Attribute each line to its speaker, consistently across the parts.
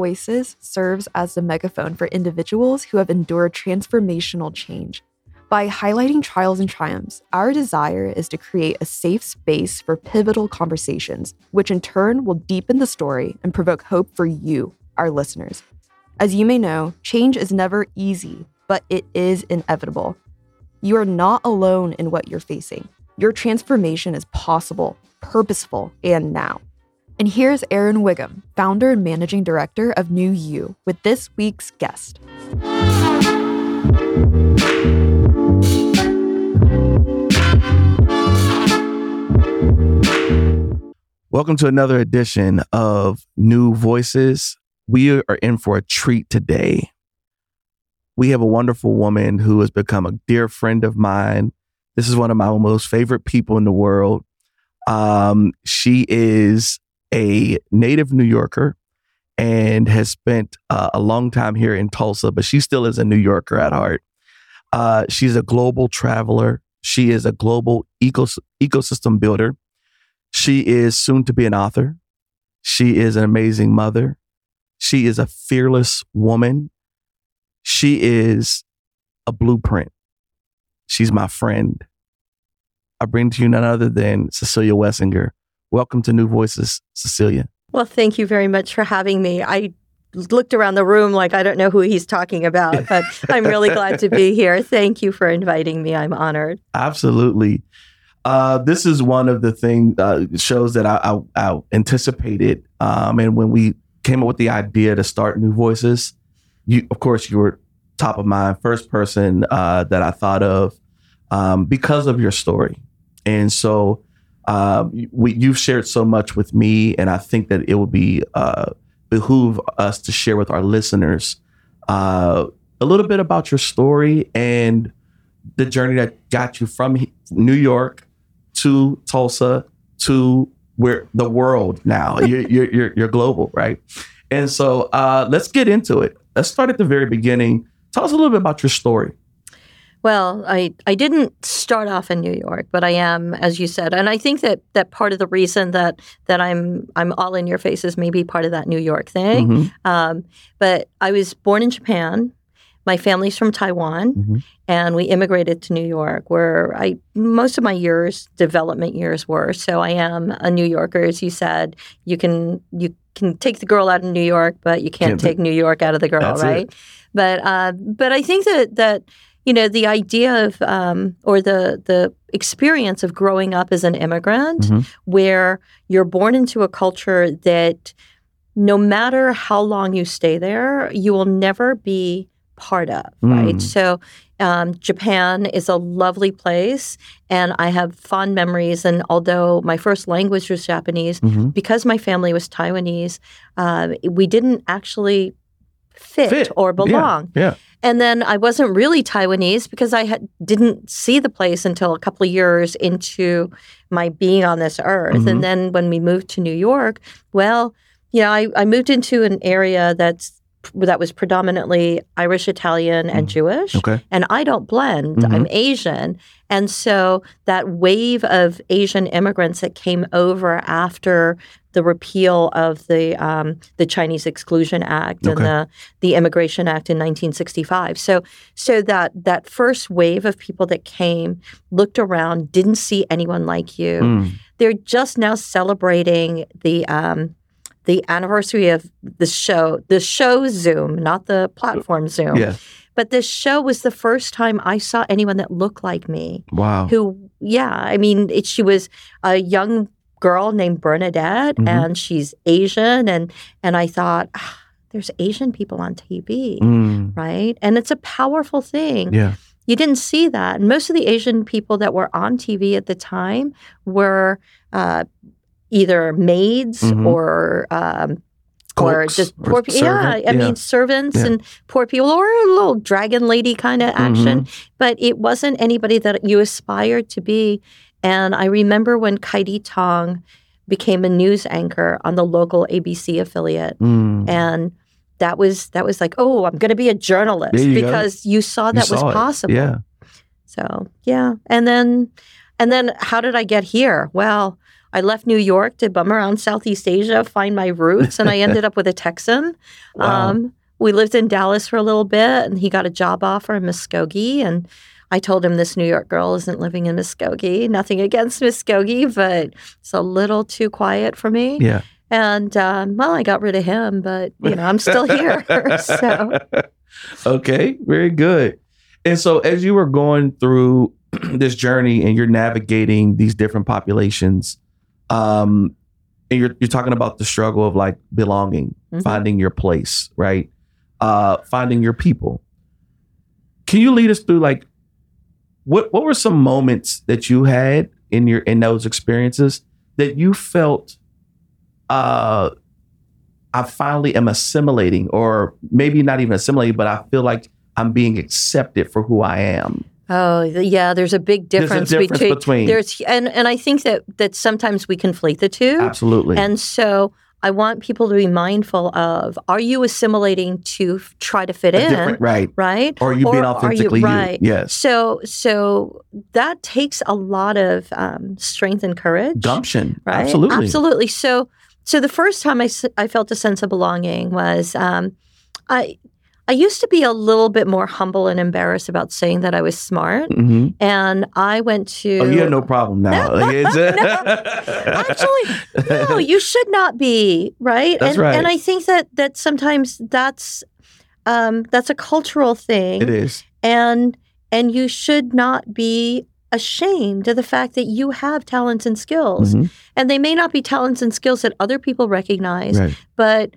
Speaker 1: Voices serves as the megaphone for individuals who have endured transformational change. By highlighting trials and triumphs, our desire is to create a safe space for pivotal conversations, which in turn will deepen the story and provoke hope for you, our listeners. As you may know, change is never easy, but it is inevitable. You are not alone in what you're facing. Your transformation is possible, purposeful, and now. And here's Erin Wiggum, founder and managing director of New U, with this week's guest.
Speaker 2: Welcome to another edition of New Voices. We are in for a treat today. We have a wonderful woman who has become a dear friend of mine. This is one of my most favorite people in the world. Um, she is a native New Yorker and has spent uh, a long time here in Tulsa, but she still is a New Yorker at heart. Uh, she's a global traveler. She is a global ecos- ecosystem builder. She is soon to be an author. She is an amazing mother. She is a fearless woman. She is a blueprint. She's my friend. I bring to you none other than Cecilia Wessinger. Welcome to New Voices, Cecilia.
Speaker 3: Well, thank you very much for having me. I looked around the room like I don't know who he's talking about, but I'm really glad to be here. Thank you for inviting me. I'm honored.
Speaker 2: Absolutely. Uh, this is one of the thing uh, shows that I, I, I anticipated, um, and when we came up with the idea to start New Voices, you, of course, you were top of mind, first person uh, that I thought of um, because of your story, and so uh, we, you've shared so much with me, and I think that it would be uh, behoove us to share with our listeners uh, a little bit about your story and the journey that got you from New York to Tulsa to where the world now. you're, you're, you're, you're global, right? And so uh, let's get into it. Let's start at the very beginning. Tell us a little bit about your story.
Speaker 3: Well, I, I didn't start off in New York, but I am, as you said, and I think that that part of the reason that that I'm I'm all in your face is maybe part of that New York thing. Mm-hmm. Um, but I was born in Japan. My family's from Taiwan, mm-hmm. and we immigrated to New York, where I most of my years, development years, were. So I am a New Yorker, as you said. You can you can take the girl out of New York, but you can't, can't take New York out of the girl, right? It. But uh, but I think that that you know the idea of um, or the the experience of growing up as an immigrant mm-hmm. where you're born into a culture that no matter how long you stay there you will never be part of mm. right so um, japan is a lovely place and i have fond memories and although my first language was japanese mm-hmm. because my family was taiwanese uh, we didn't actually fit, fit. or belong
Speaker 2: yeah. yeah.
Speaker 3: And then I wasn't really Taiwanese because I had, didn't see the place until a couple of years into my being on this earth. Mm-hmm. And then when we moved to New York, well, you know, I, I moved into an area that's that was predominantly Irish, Italian, and mm. Jewish.
Speaker 2: Okay.
Speaker 3: And I don't blend. Mm-hmm. I'm Asian. And so that wave of Asian immigrants that came over after the repeal of the um, the Chinese Exclusion Act okay. and the the Immigration Act in 1965. So so that that first wave of people that came looked around, didn't see anyone like you. Mm. They're just now celebrating the um, the anniversary of the show, the show Zoom, not the platform Zoom.
Speaker 2: Yeah.
Speaker 3: But this show was the first time I saw anyone that looked like me.
Speaker 2: Wow.
Speaker 3: Who, yeah, I mean, it, she was a young girl named Bernadette, mm-hmm. and she's Asian, and and I thought. Ah, there's Asian people on TV, mm. right? And it's a powerful thing.
Speaker 2: Yeah.
Speaker 3: You didn't see that. And most of the Asian people that were on TV at the time were uh, either maids mm-hmm. or um, or just poor people. Yeah, I yeah. mean servants yeah. and poor people, or a little dragon lady kind of action. Mm-hmm. But it wasn't anybody that you aspired to be. And I remember when Kaity Tong became a news anchor on the local ABC affiliate, mm. and that was that was like, oh, I'm going to be a journalist you because go. you saw that you was possible.
Speaker 2: Yeah.
Speaker 3: So yeah, and then and then how did I get here? Well, I left New York to bum around Southeast Asia, find my roots, and I ended up with a Texan.
Speaker 2: Wow.
Speaker 3: Um, we lived in Dallas for a little bit, and he got a job offer in Muskogee, and I told him this New York girl isn't living in Muskogee. Nothing against Muskogee, but it's a little too quiet for me.
Speaker 2: Yeah.
Speaker 3: And um, well, I got rid of him, but you know, I'm still here. so
Speaker 2: okay, very good. And so, as you were going through this journey and you're navigating these different populations, um, and you're you're talking about the struggle of like belonging,
Speaker 3: Mhm.
Speaker 2: finding your place, right? Uh, finding your people. Can you lead us through like what what were some moments that you had in your in those experiences that you felt uh I finally am assimilating, or maybe not even assimilating, but I feel like I'm being accepted for who I am.
Speaker 3: Oh yeah, there's a big
Speaker 2: There's a
Speaker 3: difference,
Speaker 2: difference
Speaker 3: between,
Speaker 2: between-
Speaker 3: there's and and I think that that sometimes we conflate the two,
Speaker 2: Absolutely.
Speaker 3: and so I want people to be mindful of: Are you assimilating to f- try to fit in,
Speaker 2: right.
Speaker 3: right?
Speaker 2: Or you being
Speaker 3: Or are you-
Speaker 2: authentically you.
Speaker 3: right.
Speaker 2: Yes.
Speaker 3: So so that takes a lot of um, strength and courage,
Speaker 2: Gumption.
Speaker 3: right?
Speaker 2: Absolutely.
Speaker 3: absolutely. So so the first time I, s- I felt a sense of belonging was um, I. I used to be a little bit more humble and embarrassed about saying that I was smart.
Speaker 2: hmm
Speaker 3: And I went to.
Speaker 2: Oh, you have no problem now. It's-
Speaker 3: Actually, no, you should not be right.
Speaker 2: That's
Speaker 3: and,
Speaker 2: right.
Speaker 3: And I think that that sometimes that's um, that's a cultural thing,
Speaker 2: it is.
Speaker 3: and and you should not be ashamed of the fact that you have talents and skills,
Speaker 2: Mhm.
Speaker 3: and they may not be talents and skills that other people recognize,
Speaker 2: Right.
Speaker 3: but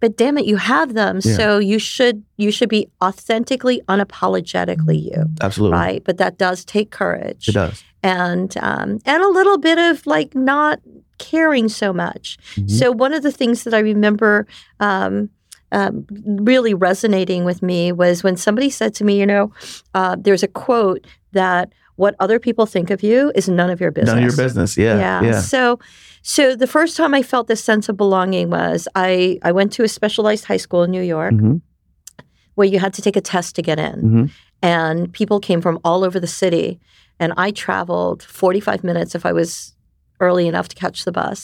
Speaker 3: but damn it, you have them.
Speaker 2: Yeah.
Speaker 3: So you should you should be authentically, unapologetically you,
Speaker 2: Absolutely.
Speaker 3: right? But that does take courage
Speaker 2: It does.
Speaker 3: and um, and a little bit of like not caring so much.
Speaker 2: Mhm.
Speaker 3: So one of the things that I remember um, um, really resonating with me was when somebody said to me, you know, uh, there's a quote that what other people think of you is none of your business.
Speaker 2: None of your business. Yeah. Yeah.
Speaker 3: So, so the first time I felt this sense of belonging was I I went to a specialized high school in New York
Speaker 2: Mhm.
Speaker 3: where you had to take a test to get in
Speaker 2: Mhm.
Speaker 3: and people came from all over the city and i traveled 45 minutes if i was early enough to catch the bus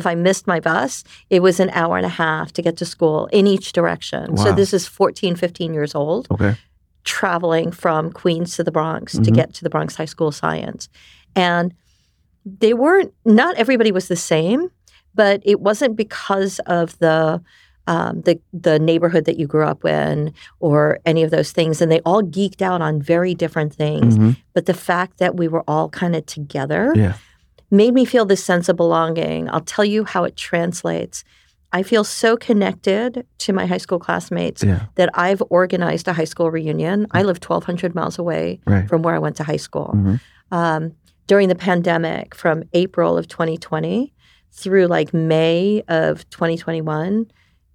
Speaker 3: if i missed my bus it was an hour and a half to get to school in each direction so this is 14 15 years old
Speaker 2: Okay.
Speaker 3: traveling from queens to the bronx to
Speaker 2: Mhm.
Speaker 3: get to the bronx high school of science and they weren't not everybody was the same but it wasn't because of the um, the the neighborhood that you grew up in or any of those things and they all geeked out on very different things
Speaker 2: Mhm.
Speaker 3: but the fact that we were all kind of together
Speaker 2: Yeah.
Speaker 3: made me feel this sense of belonging i'll tell you how it translates i feel so connected to my high school classmates
Speaker 2: Yeah.
Speaker 3: that i've organized a high school reunion i live 1200 miles away
Speaker 2: Right.
Speaker 3: from where i went to high school
Speaker 2: Mhm.
Speaker 3: um, during the pandemic from April of 2020 through like May of 2021,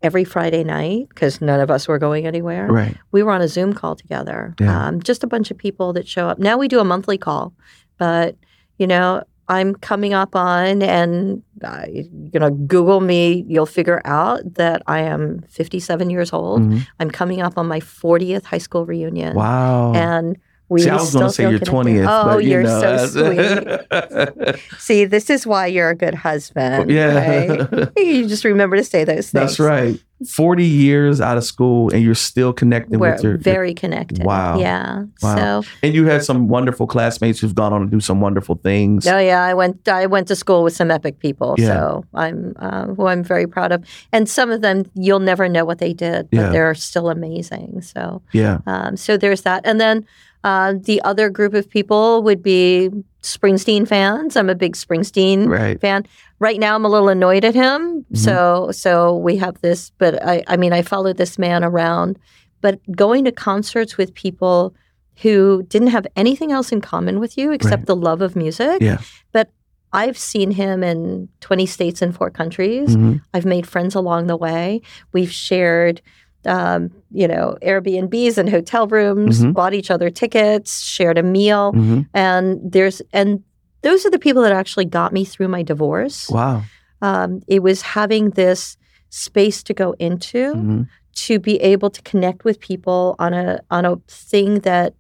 Speaker 3: every Friday night, because none of us were going anywhere,
Speaker 2: Right.
Speaker 3: we were on a Zoom call together.
Speaker 2: Yeah.
Speaker 3: Um, just a bunch of people that show up. Now we do a monthly call, but you know, I'm coming up on, and uh, you know, Google me, you'll figure out that I am 57 years old.
Speaker 2: Mhm.
Speaker 3: I'm coming up on my 40th high school reunion.
Speaker 2: Wow.
Speaker 3: And we
Speaker 2: See, I was going to say your 20th.
Speaker 3: Oh,
Speaker 2: but, you
Speaker 3: you're
Speaker 2: know,
Speaker 3: so sweet. See, this is why you're a good husband.
Speaker 2: yeah.
Speaker 3: right? You just remember to say those things.
Speaker 2: That's right. 40 years out of school and you're still connecting
Speaker 3: We're
Speaker 2: with your, your-
Speaker 3: very connected.
Speaker 2: Wow.
Speaker 3: Yeah.
Speaker 2: Wow.
Speaker 3: So,
Speaker 2: and you had some wonderful classmates who've gone on to do some wonderful things.
Speaker 3: oh yeah, I went. I went to school with some epic people.
Speaker 2: Yeah.
Speaker 3: So I'm, uh, who I'm very proud of. And some of them, you'll never know what they did, but
Speaker 2: Yeah.
Speaker 3: they're still amazing. So,
Speaker 2: Yeah.
Speaker 3: um, so there's that. And then uh, the other group of people would be Springsteen fans. I'm a big Springsteen
Speaker 2: Right.
Speaker 3: fan. Right now, I'm a little annoyed at him. So, so we have this. But I, I mean, I followed this man around. But going to concerts with people who didn't have anything else in common with you except
Speaker 2: Right.
Speaker 3: the love of music.
Speaker 2: Yeah.
Speaker 3: But I've seen him in 20 states and four countries.
Speaker 2: Mhm.
Speaker 3: I've made friends along the way. We've shared, um, you know, Airbnbs and hotel rooms,
Speaker 2: Mhm.
Speaker 3: bought each other tickets, shared a meal,
Speaker 2: Mhm.
Speaker 3: and there's and those are the people that actually got me through my divorce.
Speaker 2: Wow.
Speaker 3: Um, it was having this space to go into
Speaker 2: Mhm.
Speaker 3: to be able to connect with people on a on a thing that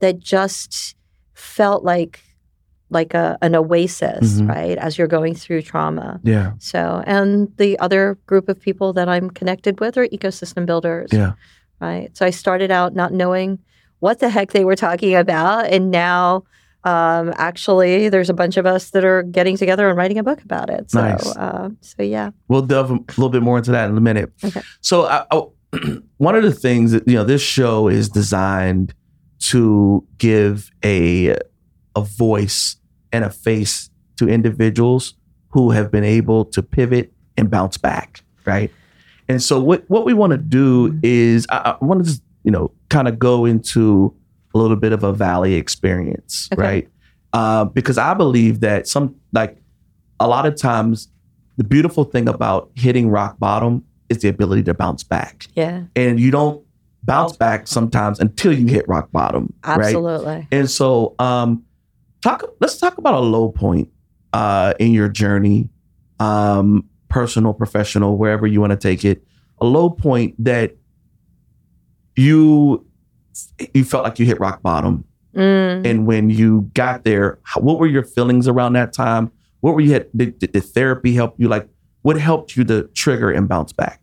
Speaker 3: that just felt like like a an oasis,
Speaker 2: Mhm.
Speaker 3: right, as you're going through trauma.
Speaker 2: Yeah.
Speaker 3: So, and the other group of people that I'm connected with are ecosystem builders,
Speaker 2: Yeah.
Speaker 3: right? So I started out not knowing what the heck they were talking about, and now. Um, actually, there's a bunch of us that are getting together and writing a book about it. So,
Speaker 2: Nice.
Speaker 3: uh, so yeah.
Speaker 2: We'll delve a little bit more into that in a minute.
Speaker 3: Okay.
Speaker 2: So, I, I, one of the things that you know, this show is designed to give a a voice and a face to individuals who have been able to pivot and bounce back, right? And so, what what we want to do is, I, I want to just you know, kind of go into a little bit of a valley experience,
Speaker 3: Okay.
Speaker 2: right? Uh, because I believe that some like a lot of times the beautiful thing about hitting rock bottom is the ability to bounce back.
Speaker 3: Yeah,
Speaker 2: And you don't bounce back sometimes until you hit rock bottom. Right.
Speaker 3: absolutely.
Speaker 2: And so um talk let's talk about a low point uh in your journey, um, personal, professional, wherever you want to take it. A low point that you you felt like you hit rock bottom
Speaker 3: Mm.
Speaker 2: and when you got there, what were your feelings around that time? What were you had? Did, did, did therapy help you? Like, what helped you to trigger and bounce back?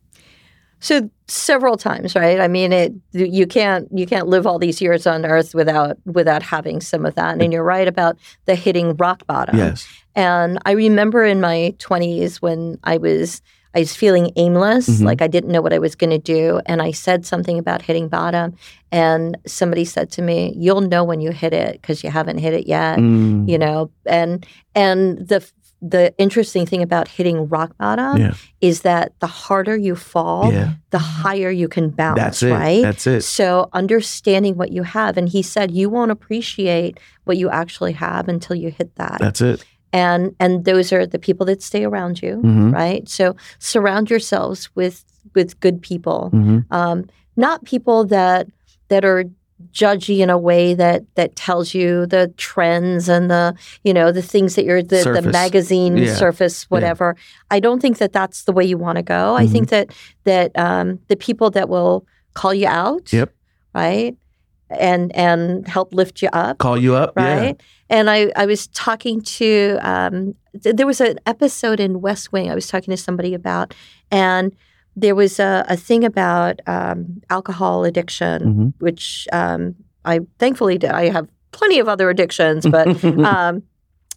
Speaker 3: So several times, right? I mean, it you can't you can't live all these years on Earth without without having some of that. And you're right about the hitting rock bottom.
Speaker 2: yes.
Speaker 3: And I remember in my 20s when I was I was feeling aimless,
Speaker 2: Mhm.
Speaker 3: like I didn't know what I was going to do, and I said something about hitting bottom, and somebody said to me, "You'll know when you hit it because you haven't hit it yet."
Speaker 2: Mm,
Speaker 3: You know, and and the the interesting thing about hitting rock bottom
Speaker 2: Yeah.
Speaker 3: is that the harder you fall,
Speaker 2: yeah.
Speaker 3: the higher you can bounce,
Speaker 2: That's it.
Speaker 3: right?
Speaker 2: That's it.
Speaker 3: So understanding what you have, and he said you won't appreciate what you actually have until you hit that.
Speaker 2: That's it.
Speaker 3: and and those are the people that stay around you,
Speaker 2: hmm
Speaker 3: right? So surround yourselves with with good people,
Speaker 2: hmm
Speaker 3: um, not people that that are judgy in a way that that tells you the trends and the you know the things that you're the, the magazine
Speaker 2: Yeah.
Speaker 3: surface whatever i don't think that that's the way you want to go i
Speaker 2: Mhm.
Speaker 3: think that that um, the people that will call you out
Speaker 2: Yep.
Speaker 3: right and and help lift you up
Speaker 2: Call you up.
Speaker 3: right and i i was talking to um th- there was an episode in west wing i was talking to somebody about and there was a, a thing about um, alcohol addiction.
Speaker 2: Mhm.
Speaker 3: which um, i thankfully did i have plenty of other addictions but um,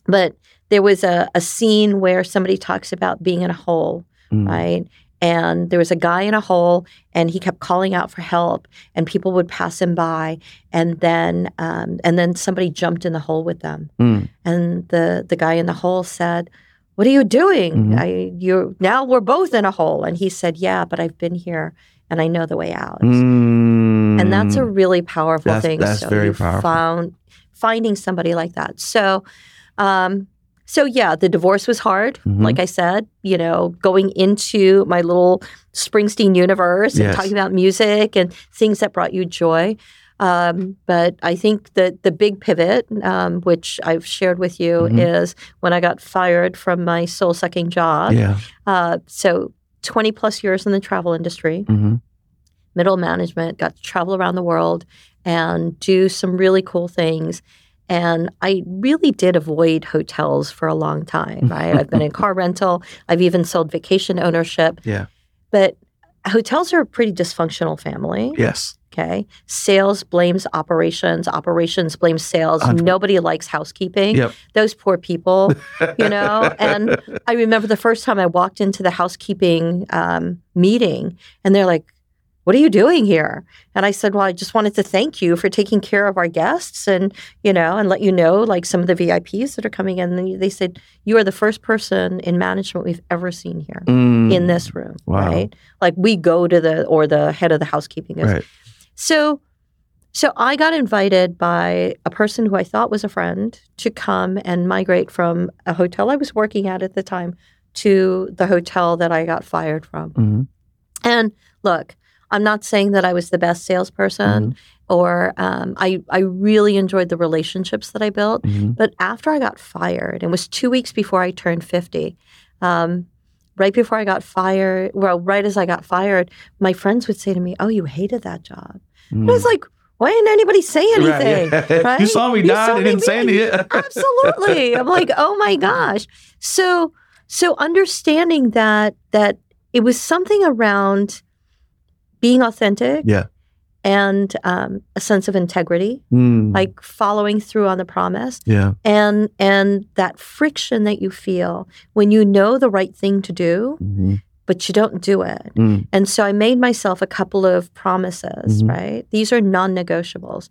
Speaker 3: but there was a, a scene where somebody talks about being in a hole
Speaker 2: Mm.
Speaker 3: right? And there was a guy in a hole, and he kept calling out for help, and people would pass him by, and then um, and then somebody jumped in the hole with them,
Speaker 2: Mm.
Speaker 3: and the the guy in the hole said, "What are you doing?
Speaker 2: Mhm.
Speaker 3: I, you now we're both in a hole." And he said, "Yeah, but I've been here, and I know the way out."
Speaker 2: Mm.
Speaker 3: And that's a really powerful
Speaker 2: That's-
Speaker 3: thing.
Speaker 2: that's
Speaker 3: so
Speaker 2: very
Speaker 3: you
Speaker 2: powerful.
Speaker 3: Found finding somebody like that. So, um, so yeah, the divorce was hard.
Speaker 2: Mhm.
Speaker 3: Like I said, you know, going into my little Springsteen universe and talking about music and things that brought you joy. Um, but I think that the big pivot, um, which I've shared with you,
Speaker 2: Mhm.
Speaker 3: is when I got fired from my soul sucking job.
Speaker 2: yeah.
Speaker 3: Uh, so 20 plus years in the travel industry
Speaker 2: hmm
Speaker 3: middle management, got to travel around the world and do some really cool things. And I really did avoid hotels for a long time, right? I've been in car rental, I've even sold vacation ownership.
Speaker 2: Yeah.
Speaker 3: But hotels are a pretty dysfunctional family.
Speaker 2: Yes.
Speaker 3: Okay. Sales blames operations, operations blames sales. Nobody likes housekeeping.
Speaker 2: Yep.
Speaker 3: Those poor people, you know? And I remember the first time I walked into the housekeeping um, meeting, and they're like, "What are you doing here?" And I said, "Well, I just wanted to thank you for taking care of our guests, and you know, and let you know like some of the VIPs that are coming in." And they said, "You are the first person in management we've ever seen here
Speaker 2: Mm.
Speaker 3: in this room,
Speaker 2: Wow.
Speaker 3: right? Like we go to the or the head of the housekeeping goes,
Speaker 2: Right.
Speaker 3: So, so I got invited by a person who I thought was a friend to come and migrate from a hotel I was working at at the time to the hotel that I got fired from.
Speaker 2: Mhm.
Speaker 3: And look, I'm not saying that I was the best salesperson or um, I, I really enjoyed the relationships that I built.
Speaker 2: Mhm.
Speaker 3: But after I got fired, it was two weeks before I turned 50. Um, right before I got fired, well, right as I got fired, my friends would say to me, Oh, you hated that job. And I was
Speaker 2: Mm.
Speaker 3: like, why didn't anybody say anything?
Speaker 2: Right, yeah.
Speaker 3: right?
Speaker 2: You saw me
Speaker 3: You
Speaker 2: die
Speaker 3: saw me
Speaker 2: didn't say anything.
Speaker 3: Absolutely. I'm like, oh my gosh. So so understanding that that it was something around being authentic
Speaker 2: Yeah.
Speaker 3: And um, a sense of integrity,
Speaker 2: Mm,
Speaker 3: like following through on the promise
Speaker 2: yeah.
Speaker 3: and and that friction that you feel when you know the right thing to do
Speaker 2: Mhm.
Speaker 3: but you don't do it.
Speaker 2: Mm,
Speaker 3: And so I made myself a couple of promises,
Speaker 2: Mhm.
Speaker 3: right? These are non negotiables.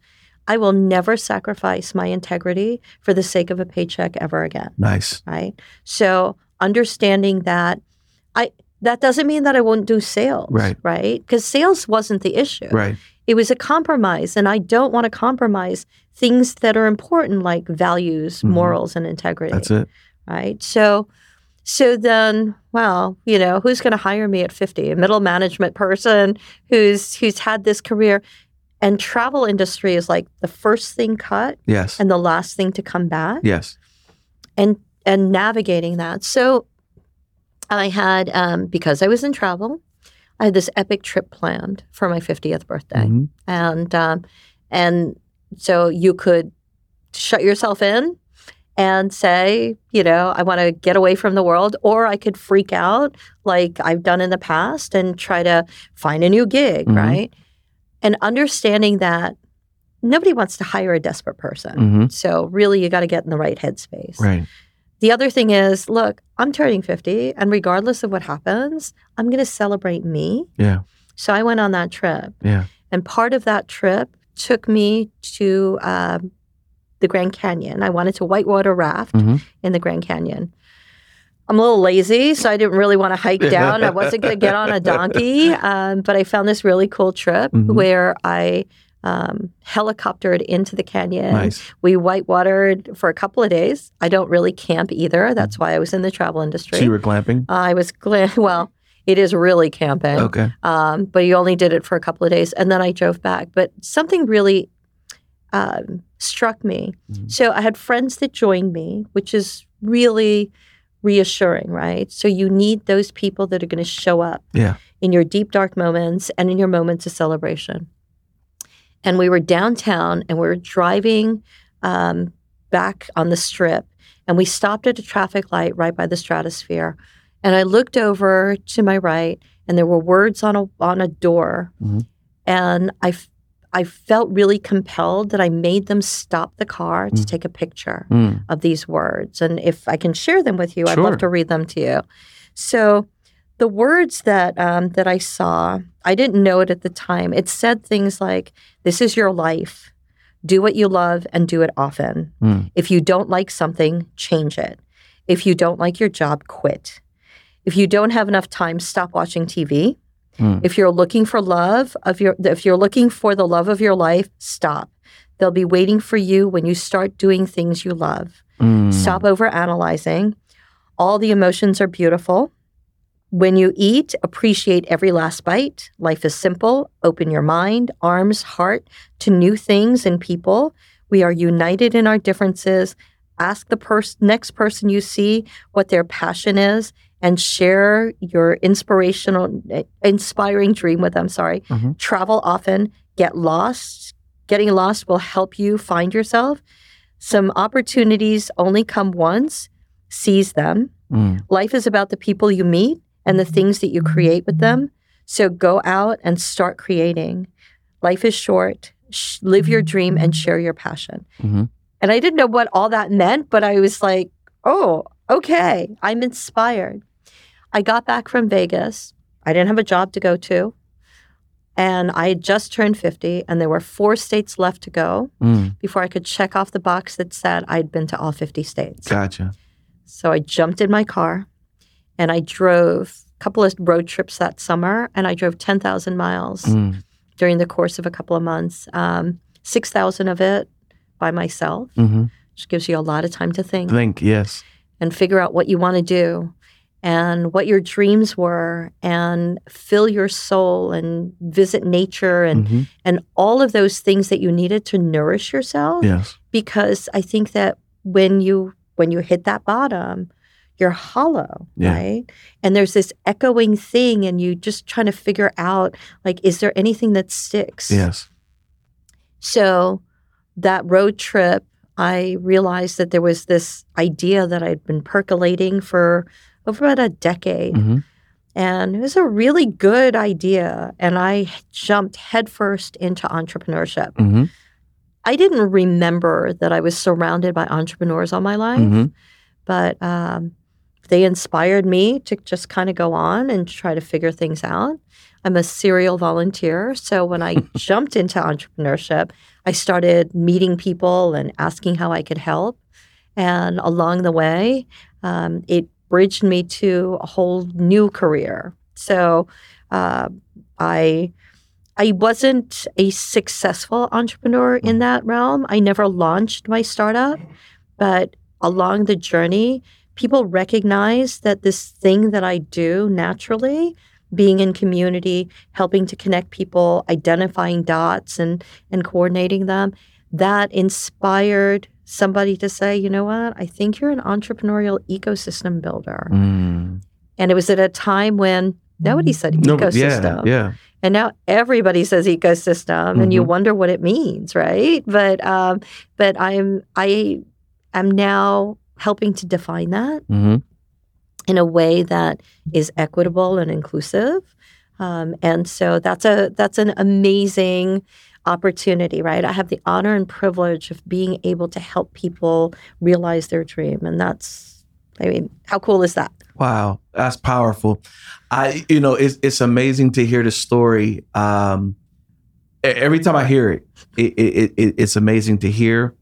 Speaker 3: I will never sacrifice my integrity for the sake of a paycheck ever again,
Speaker 2: nice.
Speaker 3: right? So understanding that I that doesn't mean that I won't do sales,
Speaker 2: Right.
Speaker 3: Right? Because sales wasn't the issue.
Speaker 2: Right.
Speaker 3: It was a compromise, and I don't want to compromise things that are important like values,
Speaker 2: Mhm.
Speaker 3: morals, and integrity
Speaker 2: That's it.
Speaker 3: right? So, so then, well, you know, who's going to hire me at fifty? A middle management person who's who's had this career, and travel industry is like the first thing cut
Speaker 2: Yes.
Speaker 3: and the last thing to come back,
Speaker 2: yes.
Speaker 3: and and navigating that. So, I had um, because I was in travel, I had this epic trip planned for my fiftieth birthday
Speaker 2: Mhm.
Speaker 3: and um, and so you could shut yourself in and say, you know, I want to get away from the world, or I could freak out like I've done in the past and try to find a new gig,
Speaker 2: Mhm.
Speaker 3: right? And understanding that nobody wants to hire a desperate person.
Speaker 2: Mhm.
Speaker 3: So really, you got to get in the right headspace.
Speaker 2: Right.
Speaker 3: The other thing is, look, I'm turning 50, and regardless of what happens, I'm going to celebrate me.
Speaker 2: Yeah.
Speaker 3: So I went on that trip.
Speaker 2: Yeah.
Speaker 3: And part of that trip took me to um, the Grand Canyon. I wanted to whitewater raft
Speaker 2: Mhm.
Speaker 3: in the Grand Canyon. I'm a little lazy, so I didn't really want to hike down. I wasn't going to get on a donkey, um, but I found this really cool trip
Speaker 2: Mhm.
Speaker 3: where I um, helicoptered into the canyon.
Speaker 2: Nice.
Speaker 3: We whitewatered for a couple of days. I don't really camp either. That's why I was in the travel industry.
Speaker 2: So you were glamping?
Speaker 3: I was glad. Well, it is really camping
Speaker 2: Okay.
Speaker 3: um, but you only did it for a couple of days and then i drove back but something really um, struck me
Speaker 2: Mhm.
Speaker 3: so i had friends that joined me which is really reassuring right so you need those people that are going to show up
Speaker 2: Yeah.
Speaker 3: in your deep dark moments and in your moments of celebration and we were downtown and we were driving um, back on the strip and we stopped at a traffic light right by the stratosphere and i looked over to my right and there were words on a on a door
Speaker 2: Mhm.
Speaker 3: and I, f- I felt really compelled that i made them stop the car to
Speaker 2: Mm.
Speaker 3: take a picture
Speaker 2: Mm.
Speaker 3: of these words and if i can share them with you i'd love to read them to you so the words that um, that i saw i didn't know it at the time it said things like this is your life do what you love and do it often
Speaker 2: Mm.
Speaker 3: if you don't like something change it if you don't like your job quit if you don't have enough time stop watching tv
Speaker 2: Mm.
Speaker 3: if you're looking for love of your if you're looking for the love of your life stop they'll be waiting for you when you start doing things you love
Speaker 2: Mm.
Speaker 3: Stop over analyzing. All the emotions are beautiful. When you eat, appreciate every last bite. Life is simple. Open your mind, arms, heart to new things and people. We are united in our differences. Ask the pers- next person you see what their passion is and share your inspirational, inspiring dream with them. Sorry.
Speaker 2: Mhm.
Speaker 3: Travel often. Get lost. Getting lost will help you find yourself. Some opportunities only come once. Seize them.
Speaker 2: Mm.
Speaker 3: Life is about the people you meet and the things that you create with them. So go out and start creating. Life is short. Sh- live your dream and share your passion.
Speaker 2: Mhm.
Speaker 3: And I didn't know what all that meant, but I was like, oh, okay, I'm inspired. I got back from Vegas. I didn't have a job to go to. And I had just turned 50, and there were four states left to go
Speaker 2: Mm.
Speaker 3: before I could check off the box that said I'd been to all 50 states.
Speaker 2: Gotcha.
Speaker 3: So I jumped in my car and I drove a couple of road trips that summer and I drove 10,000 miles
Speaker 2: Mm.
Speaker 3: during the course of a couple of months. Um, 6,000 of it by myself,
Speaker 2: hmm
Speaker 3: which gives you a lot of time to think
Speaker 2: Think, yes.
Speaker 3: and figure out what you want to do and what your dreams were and fill your soul and visit nature and,
Speaker 2: Mhm.
Speaker 3: and all of those things that you needed to nourish yourself
Speaker 2: Yes.
Speaker 3: because I think that when you when you hit that bottom, you're hollow,
Speaker 2: Yeah.
Speaker 3: right? And there's this echoing thing, and you just trying to figure out like, is there anything that sticks?
Speaker 2: Yes.
Speaker 3: So that road trip, I realized that there was this idea that I'd been percolating for over about a decade.
Speaker 2: Mm-hmm.
Speaker 3: And it was a really good idea. And I jumped headfirst into entrepreneurship.
Speaker 2: Mm-hmm.
Speaker 3: I didn't remember that I was surrounded by entrepreneurs all my life,
Speaker 2: Mm-hmm.
Speaker 3: but um, they inspired me to just kind of go on and try to figure things out. I'm a serial volunteer. So when I jumped into entrepreneurship, I started meeting people and asking how I could help. And along the way, um, it bridged me to a whole new career. So uh, I I wasn't a successful entrepreneur in that realm. I never launched my startup, but along the journey, people recognize that this thing that I do naturally, being in community, helping to connect people, identifying dots and and coordinating them, that inspired somebody to say, you know what, I think you're an entrepreneurial ecosystem builder.
Speaker 2: Mm.
Speaker 3: And it was at a time when nobody said
Speaker 2: No,
Speaker 3: ecosystem.
Speaker 2: yeah, yeah.
Speaker 3: And now everybody says ecosystem, and you
Speaker 2: Mhm.
Speaker 3: wonder what it means, right? But um, but I'm I am now helping to define that
Speaker 2: Mm-hmm.
Speaker 3: in a way that is equitable and inclusive. Um, and so that's a that's an amazing opportunity, right? I have the honor and privilege of being able to help people realize their dream, and that's I mean, how cool is that?
Speaker 2: Wow, that's powerful. I, you know, it's it's amazing to hear the story. Um, every time I hear it, it, it, it it's amazing to hear.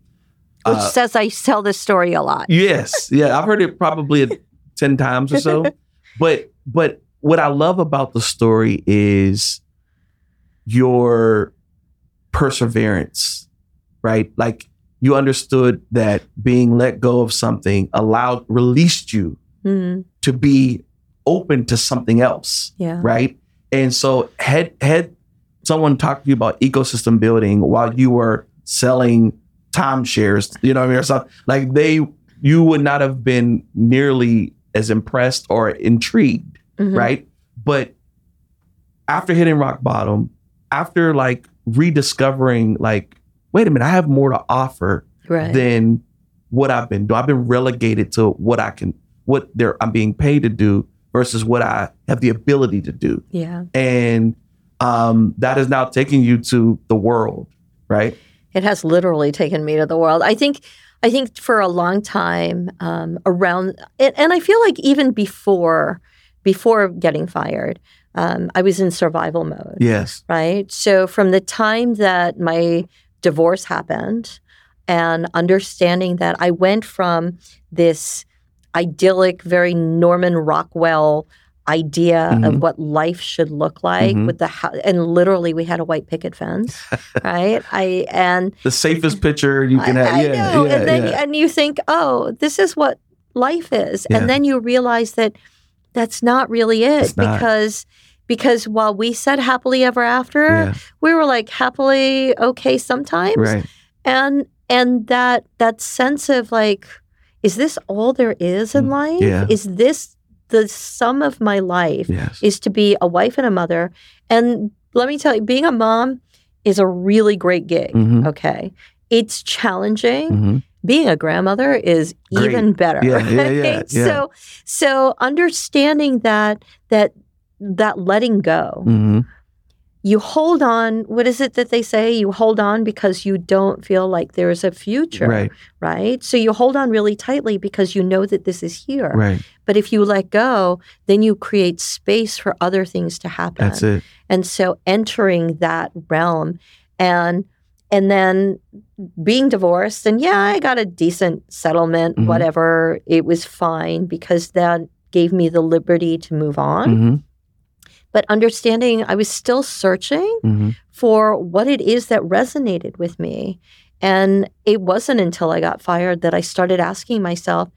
Speaker 3: Which
Speaker 2: Uh,
Speaker 3: says I tell this story a lot.
Speaker 2: Yes, yeah, I've heard it probably ten times or so. But but what I love about the story is your perseverance, right? Like you understood that being let go of something allowed released you
Speaker 3: Mm,
Speaker 2: to be open to something else,
Speaker 3: yeah.
Speaker 2: right? And so had had someone talked to you about ecosystem building while you were selling timeshares, you know what I mean, or something like they you would not have been nearly as impressed or intrigued,
Speaker 3: Mhm.
Speaker 2: right? But after hitting rock bottom, after like rediscovering like, wait a minute, I have more to offer
Speaker 3: Right.
Speaker 2: than what I've been doing. I've been relegated to what I can, what they're, I'm being paid to do versus what I have the ability to do.
Speaker 3: yeah.
Speaker 2: And um, that is now taking you to the world, right?
Speaker 3: It has literally taken me to the world. I think I think for a long time um, around and, and I feel like even before before getting fired, um, I was in survival mode.
Speaker 2: Yes.
Speaker 3: Right. So from the time that my divorce happened and understanding that I went from this idyllic, very Norman Rockwell idea
Speaker 2: Mhm.
Speaker 3: of what life should look like
Speaker 2: Mhm.
Speaker 3: with the hou- and literally we had a white picket fence right i and
Speaker 2: The safest picture you can
Speaker 3: I,
Speaker 2: have.
Speaker 3: I
Speaker 2: yeah,
Speaker 3: know.
Speaker 2: yeah,
Speaker 3: and then
Speaker 2: yeah.
Speaker 3: and you think, oh, this is what life is. And then you realize that that's not really it
Speaker 2: not.
Speaker 3: because because while we said happily ever after, we were like happily okay sometimes.
Speaker 2: right.
Speaker 3: And and that that sense of like, is this all there is in
Speaker 2: Mm,
Speaker 3: life? Is this the sum of my life?
Speaker 2: Yes.
Speaker 3: Is to be a wife and a mother. And let me tell you, being a mom is a really great gig.
Speaker 2: Mhm.
Speaker 3: Okay. It's challenging.
Speaker 2: Mhm.
Speaker 3: Being a grandmother is
Speaker 2: Great.
Speaker 3: even better.
Speaker 2: Yeah, yeah, yeah, yeah.
Speaker 3: So so understanding that that that letting go.
Speaker 2: Mhm.
Speaker 3: You hold on, what is it that they say? You hold on because you don't feel like there's a future,
Speaker 2: Right.
Speaker 3: right? So you hold on really tightly because you know that this is here.
Speaker 2: Right.
Speaker 3: But if you let go, then you create space for other things to happen.
Speaker 2: That's it.
Speaker 3: And so entering that realm and and then being divorced and yeah, I got a decent settlement,
Speaker 2: Mhm.
Speaker 3: whatever. It was fine because that gave me the liberty to move on.
Speaker 2: hmm
Speaker 3: But understanding I was still searching
Speaker 2: hmm
Speaker 3: for what it is that resonated with me. And it wasn't until I got fired that I started asking myself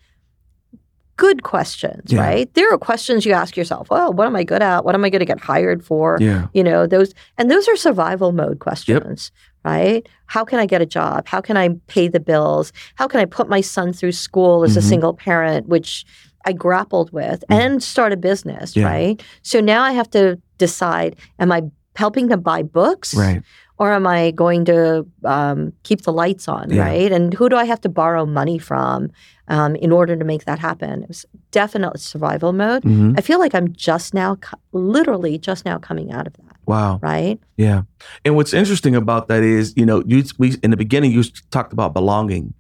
Speaker 3: good questions,
Speaker 2: Yeah.
Speaker 3: right? There are questions you ask yourself, well, what am I good at? What am I going to get hired for?
Speaker 2: Yeah.
Speaker 3: you know those and those are survival mode questions right how can i get a job how can i pay the bills how can i put my son through school as a
Speaker 2: Mhm.
Speaker 3: single parent which i grappled with
Speaker 2: Mhm.
Speaker 3: and start a business
Speaker 2: Yeah.
Speaker 3: right so now i have to decide am i helping to buy books
Speaker 2: Right.
Speaker 3: or am I going to um, keep the lights on,
Speaker 2: Yeah.
Speaker 3: right? And who do I have to borrow money from um, in order to make that happen? It was definitely survival mode.
Speaker 2: Mhm.
Speaker 3: I feel like I'm just now, literally just now coming out of that,
Speaker 2: Wow.
Speaker 3: right?
Speaker 2: Yeah. And what's interesting about that is, you know, you we in the beginning you talked about belonging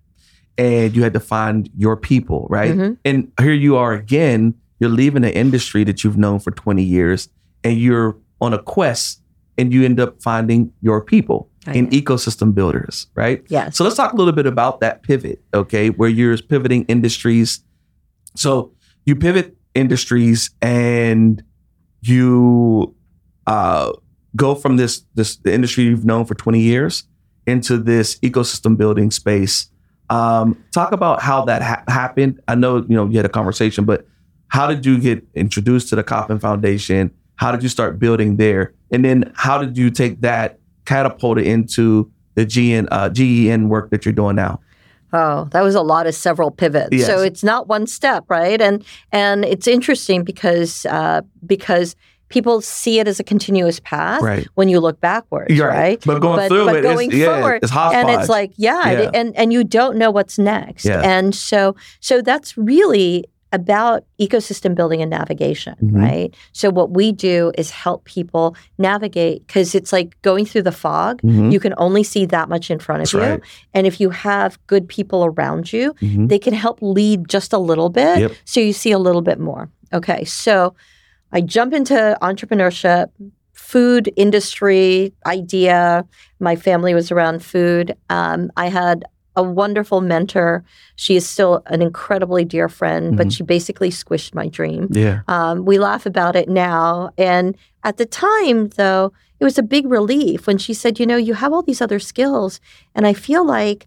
Speaker 2: and you had to find your people, right?
Speaker 3: Mhm.
Speaker 2: And here you are again, you're leaving an industry that you've known for 20 years and you're on a quest and you end up finding your people
Speaker 3: I
Speaker 2: in
Speaker 3: know.
Speaker 2: ecosystem builders, right?
Speaker 3: Yeah.
Speaker 2: So let's talk a little bit about that pivot, okay? Where you're pivoting industries. So you pivot industries and you uh, go from this this the industry you've known for 20 years into this ecosystem building space. Um, talk about how that ha- happened. I know you know you had a conversation, but how did you get introduced to the Kauffman Foundation? How did you start building there? And then how did you take that catapulted into the GN, uh, GEN work that you're doing now?
Speaker 3: Oh, that was a lot of several pivots.
Speaker 2: Yes.
Speaker 3: So it's not one step, right? And and it's interesting because uh, because people see it as a continuous path
Speaker 2: Right.
Speaker 3: when you look backwards,
Speaker 2: You're
Speaker 3: right?
Speaker 2: But going
Speaker 3: But-
Speaker 2: through
Speaker 3: but
Speaker 2: it, it's-
Speaker 3: going
Speaker 2: yeah,
Speaker 3: forward,
Speaker 2: it's hodgepodge.
Speaker 3: and it's like yeah,
Speaker 2: Yeah.
Speaker 3: and and you don't know what's next
Speaker 2: Yeah.
Speaker 3: and so so that's really about ecosystem building and navigation
Speaker 2: Mhm.
Speaker 3: right so what we do is help people navigate because it's like going through the fog
Speaker 2: Mhm.
Speaker 3: you can only see that much in front of
Speaker 2: That's
Speaker 3: you
Speaker 2: right.
Speaker 3: and if you have good people around you
Speaker 2: Mhm.
Speaker 3: they can help lead just a little bit
Speaker 2: Yep.
Speaker 3: so you see a little bit more okay so i jump into entrepreneurship food industry idea my family was around food um, i had a wonderful mentor she is still an incredibly dear friend
Speaker 2: Mhm.
Speaker 3: but she basically squished my dream
Speaker 2: Yeah.
Speaker 3: um, we laugh about it now. And at the time, though, it was a big relief when she said, You know, you have all these other skills. And I feel like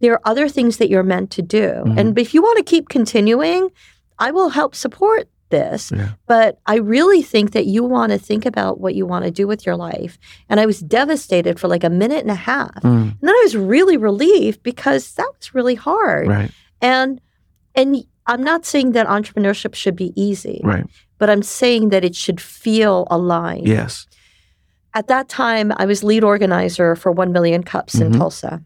Speaker 3: there are other things that you're meant to do.
Speaker 2: Mhm.
Speaker 3: And if you want to keep continuing, I will help support this.
Speaker 2: Yeah.
Speaker 3: But I really think that you want to think about what you want to do with your life. And I was devastated for like a minute and a half.
Speaker 2: Mm,
Speaker 3: And then I was really relieved because that was really hard.
Speaker 2: right.
Speaker 3: And and I'm not saying that entrepreneurship should be easy
Speaker 2: Right.
Speaker 3: but I'm saying that it should feel aligned.
Speaker 2: Yes.
Speaker 3: At that time, I was lead organizer for 1 Million Cups in
Speaker 2: Mhm.
Speaker 3: Tulsa.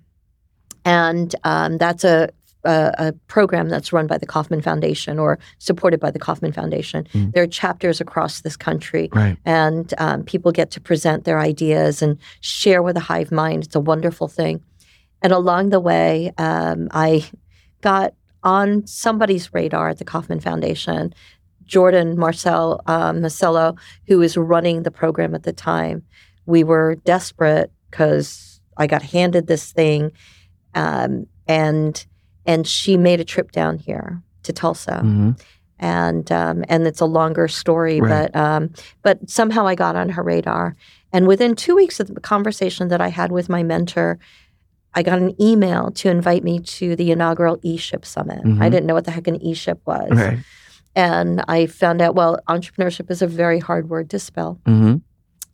Speaker 3: And um, that's a, a, a program that's run by the Kauffman Foundation or supported by the Kauffman Foundation.
Speaker 2: Mm.
Speaker 3: There are chapters across this country,
Speaker 2: Right.
Speaker 3: and um, people get to present their ideas and share with a hive mind. It's a wonderful thing. And along the way, um, I got on somebody's radar at the Kauffman Foundation. Jordan Marcel um, Marcello, who was running the program at the time, we were desperate because I got handed this thing, um, and and she made a trip down here to Tulsa
Speaker 2: Mhm.
Speaker 3: and um, and it's a longer story,
Speaker 2: Right.
Speaker 3: but um, but somehow I got on her radar, and within two weeks of the conversation that I had with my mentor, I got an email to invite me to the inaugural eShip Summit.
Speaker 2: Mhm.
Speaker 3: I didn't know what the heck an eShip was,
Speaker 2: Right.
Speaker 3: and I found out well, entrepreneurship is a very hard word to spell.
Speaker 2: hmm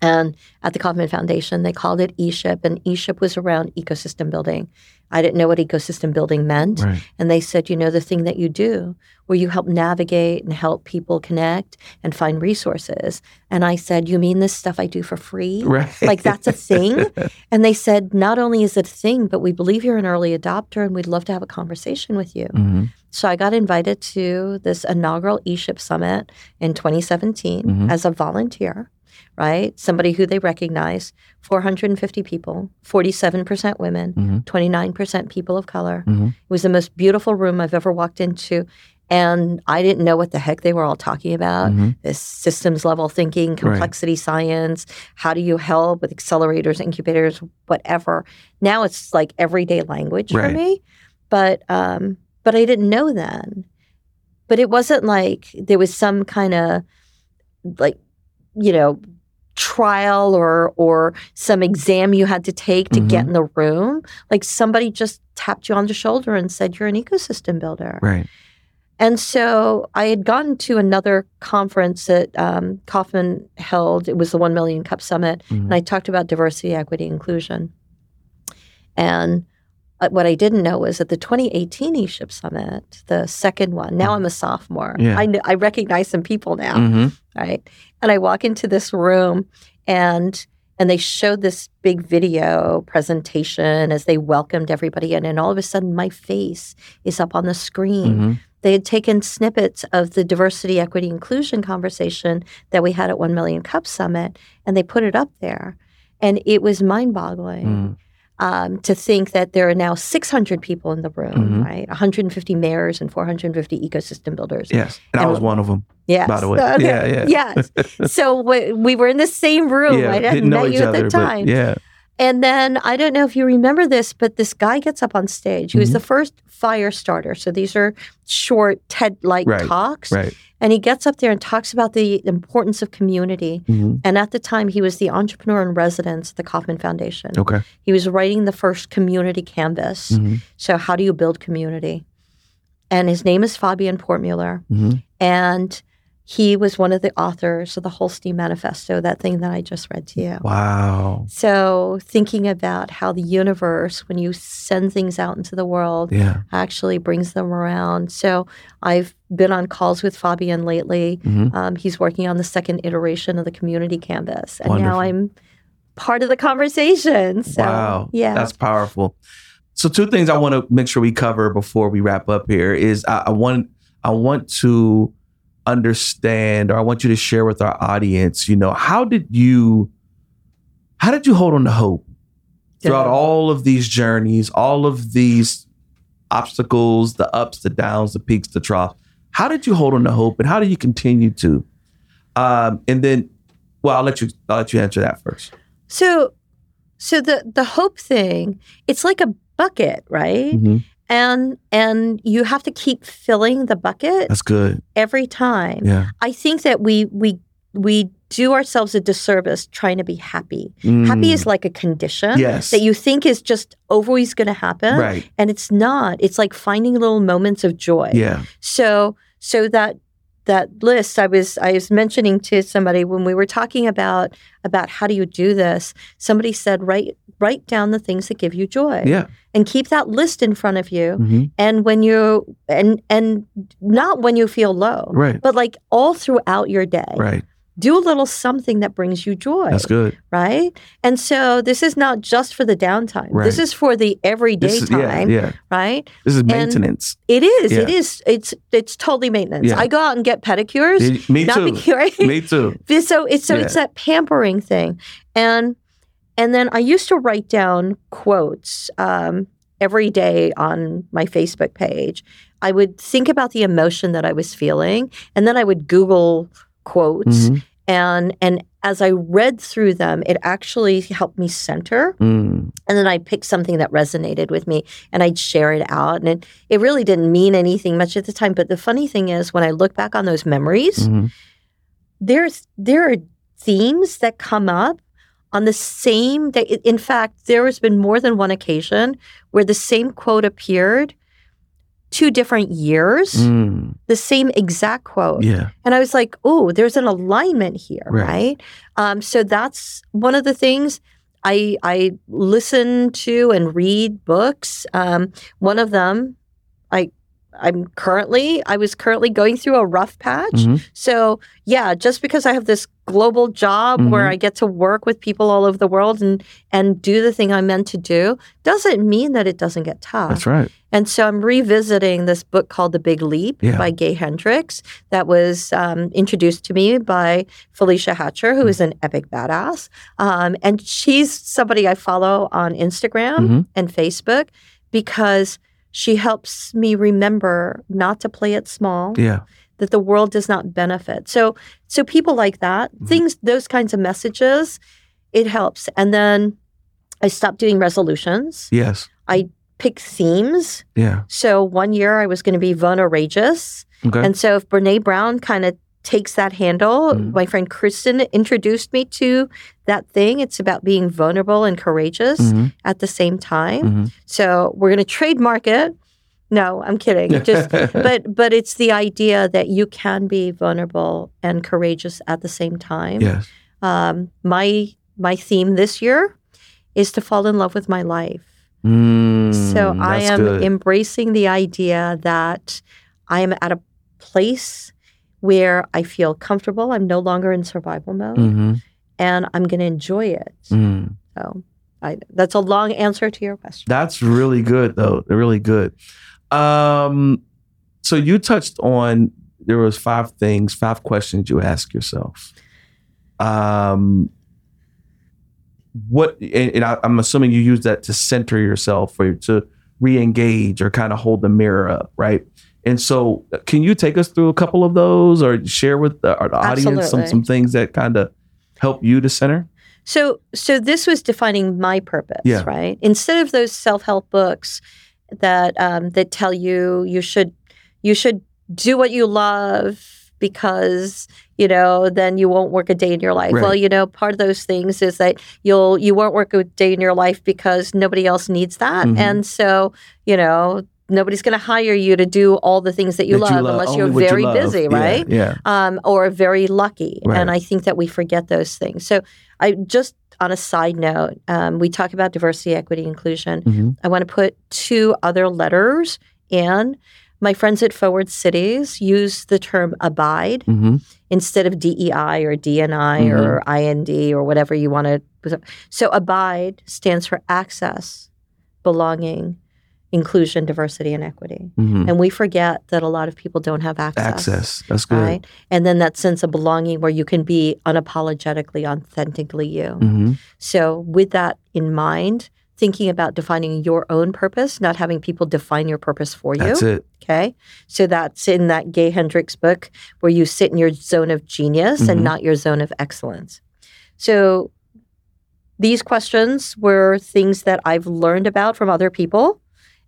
Speaker 3: And at the Kauffman Foundation, they called it eShip, and eShip was around ecosystem building. I didn't know what ecosystem building meant.
Speaker 2: Right.
Speaker 3: And they said, you know, the thing that you do where you help navigate and help people connect and find resources. And I said, you mean this stuff I do for free?
Speaker 2: Right.
Speaker 3: Like that's a thing? And they said, not only is it a thing, but we believe you're an early adopter and we'd love to have a conversation with you.
Speaker 2: Mhm.
Speaker 3: So I got invited to this inaugural eShip Summit in 2017
Speaker 2: Mhm.
Speaker 3: as a volunteer, right? Somebody who they recognize, 450 people, 47% women,
Speaker 2: Mhm.
Speaker 3: 29% people of color.
Speaker 2: Mhm.
Speaker 3: It was the most beautiful room I've ever walked into. And I didn't know what the heck they were all talking about.
Speaker 2: Mhm.
Speaker 3: This systems level thinking, complexity science, how do you help with accelerators, incubators, whatever. Now it's like everyday language for me. But um, but I didn't know then. But it wasn't like there was some kind of like, you know, trial or or some exam you had to take to get in the room. Like somebody just tapped you on the shoulder and said you're an ecosystem builder.
Speaker 2: Right.
Speaker 3: And so I had gone to another conference that um, Kauffman held. It was the One Million Cup Summit,
Speaker 2: Mhm.
Speaker 3: and I talked about diversity, equity, inclusion. And what I didn't know was that the 2018 eShip Summit, the second one. Now I'm a sophomore.
Speaker 2: Yeah.
Speaker 3: I I recognize some people now
Speaker 2: Mhm.
Speaker 3: right? And I walk into this room and and they showed this big video presentation as they welcomed everybody in and all of a sudden my face is up on the screen
Speaker 2: hmm
Speaker 3: they had taken snippets of the diversity equity inclusion conversation that we had at 1 million cup summit and they put it up there and it was mind-boggling
Speaker 2: mm
Speaker 3: um, to think that there are now 600 people in the room
Speaker 2: Mhm.
Speaker 3: right 150 mayors and 450 ecosystem builders
Speaker 2: Yes. And I was one of them.
Speaker 3: yes
Speaker 2: By the way.
Speaker 3: Okay.
Speaker 2: Yeah, yeah.
Speaker 3: yes so we, we were in the same room
Speaker 2: yeah.
Speaker 3: i hadn't
Speaker 2: Didn't know
Speaker 3: met
Speaker 2: each
Speaker 3: you at
Speaker 2: other,
Speaker 3: the
Speaker 2: but
Speaker 3: time
Speaker 2: yeah.
Speaker 3: And then I don't know if you remember this, but this guy gets up on stage. He was
Speaker 2: Mhm.
Speaker 3: the first fire starter. So these are short TED like
Speaker 2: Right,
Speaker 3: talks.
Speaker 2: Right.
Speaker 3: And he gets up there and talks about the importance of community.
Speaker 2: hmm
Speaker 3: And at the time, he was the entrepreneur in residence at the Kauffman Foundation.
Speaker 2: Okay.
Speaker 3: He was writing the first community canvas.
Speaker 2: hmm
Speaker 3: So, how do you build community? And his name is Fabian Pfortmüller.
Speaker 2: hmm
Speaker 3: And he was one of the authors of the Holstee Manifesto, that thing that I just read to you.
Speaker 2: Wow.
Speaker 3: So, thinking about how the universe, when you send things out into the world,
Speaker 2: Yeah.
Speaker 3: actually brings them around. So, I've been on calls with Fabian lately.
Speaker 2: hmm
Speaker 3: Um, he's working on the second iteration of the community canvas. And now I'm part of the conversation. So,
Speaker 2: wow.
Speaker 3: Yeah.
Speaker 2: That's powerful. So two things I want to make sure we cover before we wrap up here is I, I want I want to understand or I want you to share with our audience, you know, how did you how did you hold on to hope throughout all of these journeys, all of these obstacles, the ups, the downs, the peaks, the troughs? How did you hold on to hope and how do you continue to? Um, and then well, I'll let you I'll let you answer that first.
Speaker 3: so, so the the hope thing, it's like a bucket, right?
Speaker 2: Mhm.
Speaker 3: And and you have to keep filling the bucket
Speaker 2: That's good.
Speaker 3: every time.
Speaker 2: Yeah.
Speaker 3: I think that we we we do ourselves a disservice trying to be happy. Happy
Speaker 2: Mm.
Speaker 3: is like a condition
Speaker 2: yes.
Speaker 3: that you think is just always going to happen,
Speaker 2: right.
Speaker 3: and it's not. It's like finding little moments of joy.
Speaker 2: Yeah.
Speaker 3: So so that that list I was I was mentioning to somebody when we were talking about about how do you do this. Somebody said write write down the things that give you joy
Speaker 2: Yeah.
Speaker 3: and keep that list in front of you.
Speaker 2: hmm
Speaker 3: And when you and and not when you feel low,
Speaker 2: Right.
Speaker 3: but like all throughout your day,
Speaker 2: Right.
Speaker 3: Do a little something that brings you joy,
Speaker 2: That's good.
Speaker 3: right? And so this is not just for the downtime. This is for the everyday
Speaker 2: is,
Speaker 3: time,
Speaker 2: Yeah.
Speaker 3: right?
Speaker 2: This is maintenance.
Speaker 3: It is. It
Speaker 2: Yeah.
Speaker 3: is. It's it's totally maintenance.
Speaker 2: Yeah.
Speaker 3: I go out and get pedicures.
Speaker 2: Me
Speaker 3: not
Speaker 2: too.
Speaker 3: right?
Speaker 2: Me too.
Speaker 3: so it's so
Speaker 2: Yeah.
Speaker 3: it's that pampering thing, and and then I used to write down quotes um, every day on my Facebook page. I would think about the emotion that I was feeling, and then I would Google quotes,
Speaker 2: Mhm.
Speaker 3: and and as I read through them, it actually helped me center.
Speaker 2: Mm.
Speaker 3: And then I picked something that resonated with me and I'd share it out. And it, it really didn't mean anything much at the time. But the funny thing is, when I look back on those memories,
Speaker 2: Mhm.
Speaker 3: there's there are themes that come up on the same day. In fact, there has been more than one occasion where the same quote appeared two different years,
Speaker 2: Mm.
Speaker 3: the same exact quote.
Speaker 2: Yeah.
Speaker 3: And I was like, oh, there's an alignment here,
Speaker 2: Right.
Speaker 3: right? Um, so that's one of the things I I listen to and read books. Um, one of them, I'm currently I was currently going through a rough patch.
Speaker 2: Mhm.
Speaker 3: So yeah, just because I have this global job where
Speaker 2: Mhm.
Speaker 3: I get to work with people all over the world and and do the thing I'm meant to do, doesn't mean that it doesn't get tough.
Speaker 2: That's right.
Speaker 3: And so I'm revisiting this book called The Big Leap
Speaker 2: Yeah.
Speaker 3: by Gay Hendricks that was um, introduced to me by Felicia Hatcher, who is an epic badass. Um, and she's somebody I follow on Instagram
Speaker 2: Mhm.
Speaker 3: and Facebook because she helps me remember not to play it small,
Speaker 2: Yeah.
Speaker 3: that the world does not benefit. So, so people like that,
Speaker 2: Mhm.
Speaker 3: things, those kinds of messages, it helps. And then I stopped doing resolutions,
Speaker 2: Yes.
Speaker 3: I pick themes.
Speaker 2: Yeah.
Speaker 3: So one year I was going to be vulnerageous.
Speaker 2: Okay.
Speaker 3: And so if Brene Brown kind of takes that handle,
Speaker 2: Mhm.
Speaker 3: my friend Kristen introduced me to that thing. It's about being vulnerable and courageous
Speaker 2: Mhm.
Speaker 3: at the same time.
Speaker 2: Mhm.
Speaker 3: So we're going to trademark it. No, I'm kidding. Just but but it's the idea that you can be vulnerable and courageous at the same time.
Speaker 2: yes.
Speaker 3: Um, my my theme this year is to fall in love with my life.
Speaker 2: Mm,
Speaker 3: So I am
Speaker 2: good.
Speaker 3: embracing the idea that I am at a place where I feel comfortable. I'm no longer in survival mode.
Speaker 2: Mhm.
Speaker 3: And I'm going to enjoy it.
Speaker 2: Mm.
Speaker 3: So I, that's a long answer to your question.
Speaker 2: That's really good, though. Really good. Um, so you touched on there was five things, five questions you ask yourself. Um, what? And, and I, I'm assuming you use that to center yourself or to re-engage or kind of hold the mirror up, right? And so, can you take us through a couple of those, or share with the, our audience some some things that kind of help you to center?
Speaker 3: So, so this was defining my purpose,
Speaker 2: Yeah.
Speaker 3: right? Instead of those self-help books that um, that tell you you should you should do what you love because you know then you won't work a day in your life.
Speaker 2: Right.
Speaker 3: Well, you know, part of those things is that you'll you won't work a day in your life because nobody else needs that,
Speaker 2: Mhm.
Speaker 3: and so you know nobody's going to hire you to do all the things that you,
Speaker 2: That
Speaker 3: love, unless you're
Speaker 2: what you
Speaker 3: very busy, right?
Speaker 2: Yeah.
Speaker 3: um, or very lucky.
Speaker 2: Right.
Speaker 3: And I think that we forget those things. So I just on a side note, um, we talk about diversity, equity, inclusion.
Speaker 2: hmm
Speaker 3: I want to put two other letters in. My friends at Forward Cities use the term abide
Speaker 2: hmm
Speaker 3: instead of DEI or DNI or IND or whatever you want to. So abide stands for access, belonging, inclusion, diversity, and equity.
Speaker 2: hmm
Speaker 3: And we forget that a lot of people don't have access
Speaker 2: Access. That's good.
Speaker 3: right? And then that sense of belonging where you can be unapologetically, authentically you.
Speaker 2: hmm
Speaker 3: So, with that in mind, thinking about defining your own purpose, not having people define your purpose for you.
Speaker 2: That's it.
Speaker 3: Okay. So, that's in that Gay Hendricks book where you sit in your zone of genius
Speaker 2: Mhm.
Speaker 3: and not your zone of excellence. So, these questions were things that I've learned about from other people,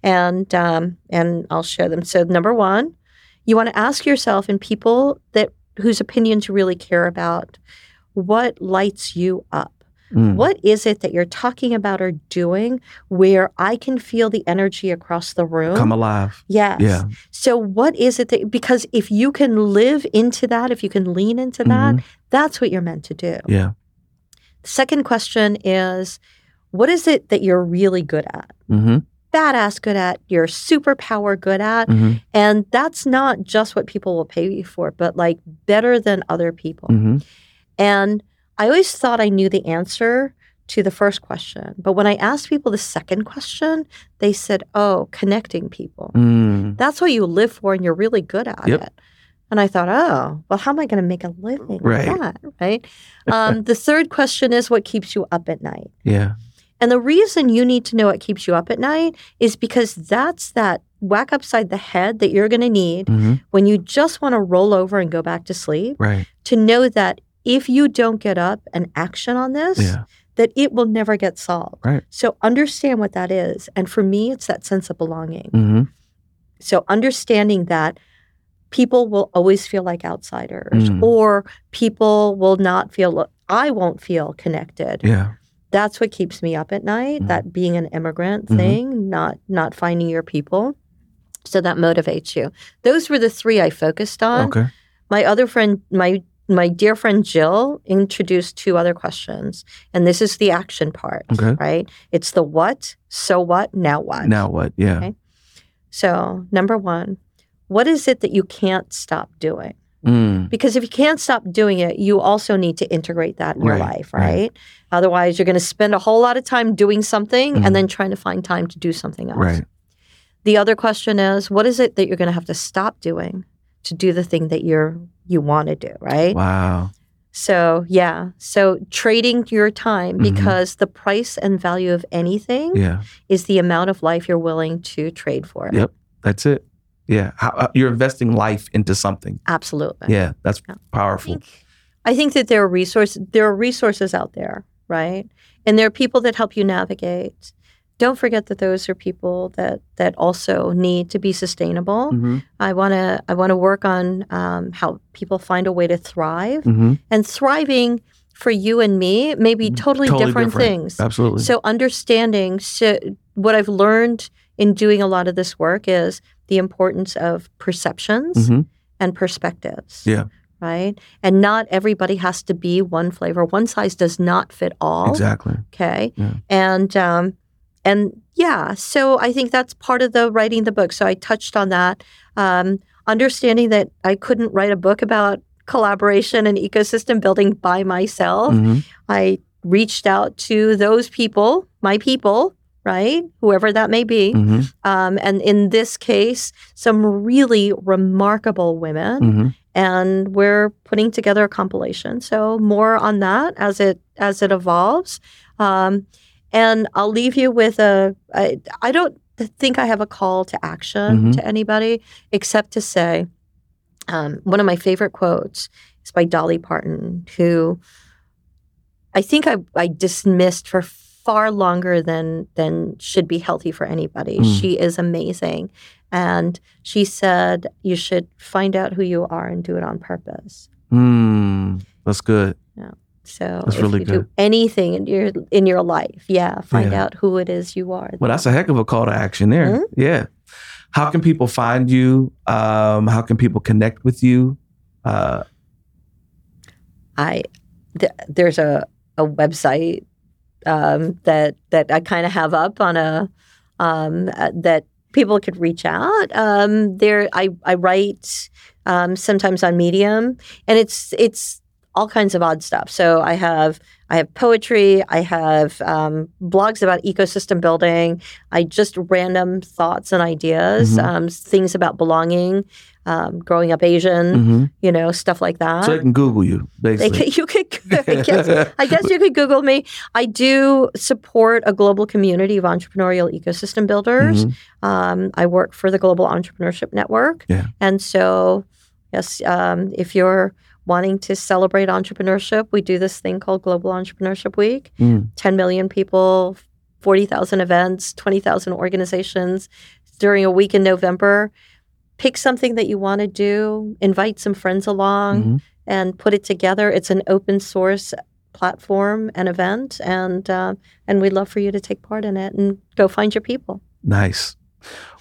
Speaker 3: and um, and I'll share them. So, number one, you want to ask yourself and people that whose opinions you really care about, what lights you up.
Speaker 2: Mm.
Speaker 3: What is it that you're talking about or doing where I can feel the energy across the room?
Speaker 2: Come alive.
Speaker 3: Yes.
Speaker 2: Yeah.
Speaker 3: So, what is it that, because if you can live into that, if you can lean into that,
Speaker 2: Mhm.
Speaker 3: that's what you're meant to do.
Speaker 2: Yeah.
Speaker 3: The second question is, what is it that you're really good at?
Speaker 2: hmm
Speaker 3: Badass good at, you're superpower good at.
Speaker 2: hmm
Speaker 3: And that's not just what people will pay you for, but like better than other people.
Speaker 2: hmm
Speaker 3: And I always thought I knew the answer to the first question. But when I asked people the second question, they said, oh, connecting people.
Speaker 2: Mm.
Speaker 3: That's what you live for and you're really good at
Speaker 2: Yep.
Speaker 3: it. And I thought, oh, well, how am I going to make a living
Speaker 2: Right.
Speaker 3: that? Right. Um, the third question is what keeps you up at night?
Speaker 2: Yeah.
Speaker 3: And the reason you need to know what keeps you up at night is because that's that whack upside the head that you're going to need
Speaker 2: hmm
Speaker 3: when you just want to roll over and go back to sleep
Speaker 2: Right.
Speaker 3: to know that if you don't get up and action on this,
Speaker 2: Yeah.
Speaker 3: that it will never get solved.
Speaker 2: Right.
Speaker 3: So understand what that is. And for me, it's that sense of belonging.
Speaker 2: hmm
Speaker 3: So understanding that people will always feel like outsiders
Speaker 2: Mm.
Speaker 3: or people will not feel I won't feel connected.
Speaker 2: Yeah.
Speaker 3: That's what keeps me up at night,
Speaker 2: Mhm.
Speaker 3: that being an immigrant
Speaker 2: Mhm.
Speaker 3: thing, not not finding your people. So that motivates you. Those were the three I focused on.
Speaker 2: Okay.
Speaker 3: My other friend, my my dear friend Jill introduced two other questions. And this is the action part,
Speaker 2: Okay.
Speaker 3: right? It's the what, so what, now what.
Speaker 2: Now what? Yeah.
Speaker 3: Okay. So, number one, what is it that you can't stop doing?
Speaker 2: Mm.
Speaker 3: Because if you can't stop doing it, you also need to integrate that in your
Speaker 2: Right,
Speaker 3: life,
Speaker 2: right.
Speaker 3: right? Otherwise, you're going to spend a whole lot of time doing something
Speaker 2: Mhm.
Speaker 3: and then trying to find time to do something else.
Speaker 2: Right.
Speaker 3: The other question is, what is it that you're going to have to stop doing to do the thing that you're you want to do, right?
Speaker 2: Wow.
Speaker 3: So, yeah. So, trading your time
Speaker 2: Mhm.
Speaker 3: because the price and value of anything
Speaker 2: Yeah.
Speaker 3: is the amount of life you're willing to trade for. it.
Speaker 2: Yep. That's it. Yeah. How, uh, you're investing life into something.
Speaker 3: Absolutely.
Speaker 2: Yeah. That's
Speaker 3: Yeah. I
Speaker 2: powerful.
Speaker 3: think, I think that there are resources there are resources out there, right? And there are people that help you navigate. Don't forget that those are people that that also need to be sustainable.
Speaker 2: hmm
Speaker 3: I want to I want to work on um, how people find a way to thrive
Speaker 2: hmm
Speaker 3: and thriving for you and me may be totally,
Speaker 2: Totally
Speaker 3: different,
Speaker 2: different.
Speaker 3: things.
Speaker 2: Absolutely.
Speaker 3: So understanding so what I've learned in doing a lot of this work is the importance of perceptions
Speaker 2: hmm
Speaker 3: and perspectives.
Speaker 2: Yeah.
Speaker 3: Right. And not everybody has to be one flavor. One size does not fit all.
Speaker 2: Exactly.
Speaker 3: Okay.
Speaker 2: Yeah.
Speaker 3: And um and yeah, so I think that's part of the writing the book. So I touched on that. Um, understanding that I couldn't write a book about collaboration and ecosystem building by myself.
Speaker 2: Mhm.
Speaker 3: I reached out to those people, my people, right? Whoever that may be.
Speaker 2: Mhm.
Speaker 3: Um, and in this case, some really remarkable women.
Speaker 2: Mhm.
Speaker 3: And we're putting together a compilation. So more on that as it as it evolves. Um, and I'll leave you with a. I, I don't think I have a call to action
Speaker 2: Mhm.
Speaker 3: to anybody except to say um, one of my favorite quotes is by Dolly Parton, who I think I, I dismissed for far longer than than should be healthy for anybody.
Speaker 2: Mm.
Speaker 3: She is amazing, and she said you should find out who you are and do it on purpose.
Speaker 2: Mm, that's good. Yeah.
Speaker 3: So
Speaker 2: That's
Speaker 3: if
Speaker 2: really
Speaker 3: you do
Speaker 2: good.
Speaker 3: anything in your in your life, yeah, find
Speaker 2: Yeah.
Speaker 3: out who it is you are.
Speaker 2: Well, that's a heck of a call to action there.
Speaker 3: Mhm.
Speaker 2: Yeah. How can people find you? Um, how can people connect with you? Uh,
Speaker 3: I th- there's a a website um, that that I kind of have up on a um, uh, that people could reach out. Um, there, I I write um, sometimes on Medium, and it's it's all kinds of odd stuff. So I have I have poetry, I have um, blogs about ecosystem building, I just random thoughts and ideas,
Speaker 2: Mhm.
Speaker 3: um, things about belonging, um, growing up Asian,
Speaker 2: mhm.
Speaker 3: you know, stuff like that.
Speaker 2: So they can Google you, basically.
Speaker 3: could, you could, I guess, I guess you could Google me. I do support a global community of entrepreneurial ecosystem builders.
Speaker 2: Mhm.
Speaker 3: Um, I work for the Global Entrepreneurship Network.
Speaker 2: Yeah.
Speaker 3: And so, yes, um, if you're wanting to celebrate entrepreneurship, we do this thing called Global Entrepreneurship Week.
Speaker 2: Mm.
Speaker 3: 10 million people, 40,000 events, 20,000 organizations during a week in November. Pick something that you want to do, invite some friends along
Speaker 2: Mhm.
Speaker 3: and put it together. It's an open source platform and event, and uh, and we'd love for you to take part in it and go find your people.
Speaker 2: Nice.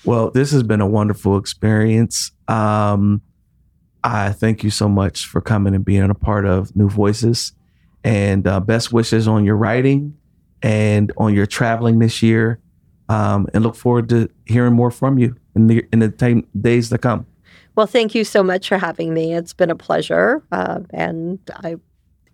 Speaker 2: Well, this has been a wonderful experience. Um, I thank you so much for coming and being a part of New Voices. And uh, best wishes on your writing and on your traveling this year. Um, and look forward to hearing more from you in the in the time, days to come.
Speaker 3: Well, thank you so much for having me. It's been a pleasure, uh, and I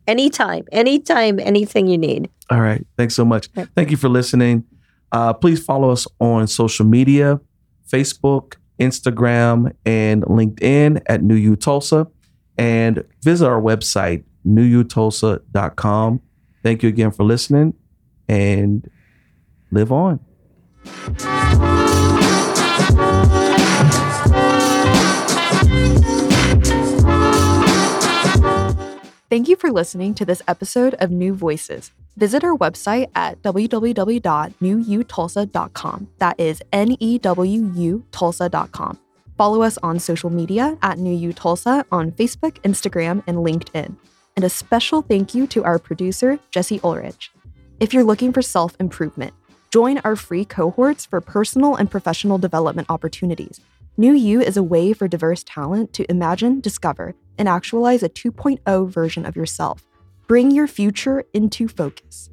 Speaker 3: anytime, anytime, anything you need.
Speaker 2: All right. Thanks so much. Thank you for listening. Uh, please follow us on social media Facebook, Instagram, and LinkedIn at New U Tulsa. And visit our website, newutulsa.com. Thank you again for listening and live on.
Speaker 1: Thank you for listening to this episode of New Voices. Visit our website at www.newutulsa.com. That is N E W U Tulsa.com. Follow us on social media at New U Tulsa on Facebook, Instagram, and LinkedIn. And a special thank you to our producer, Jesse Ulrich. If you're looking for self improvement, join our free cohorts for personal and professional development opportunities. New U is a way for diverse talent to imagine, discover, and actualize a 2.0 version of yourself. Bring your future into focus.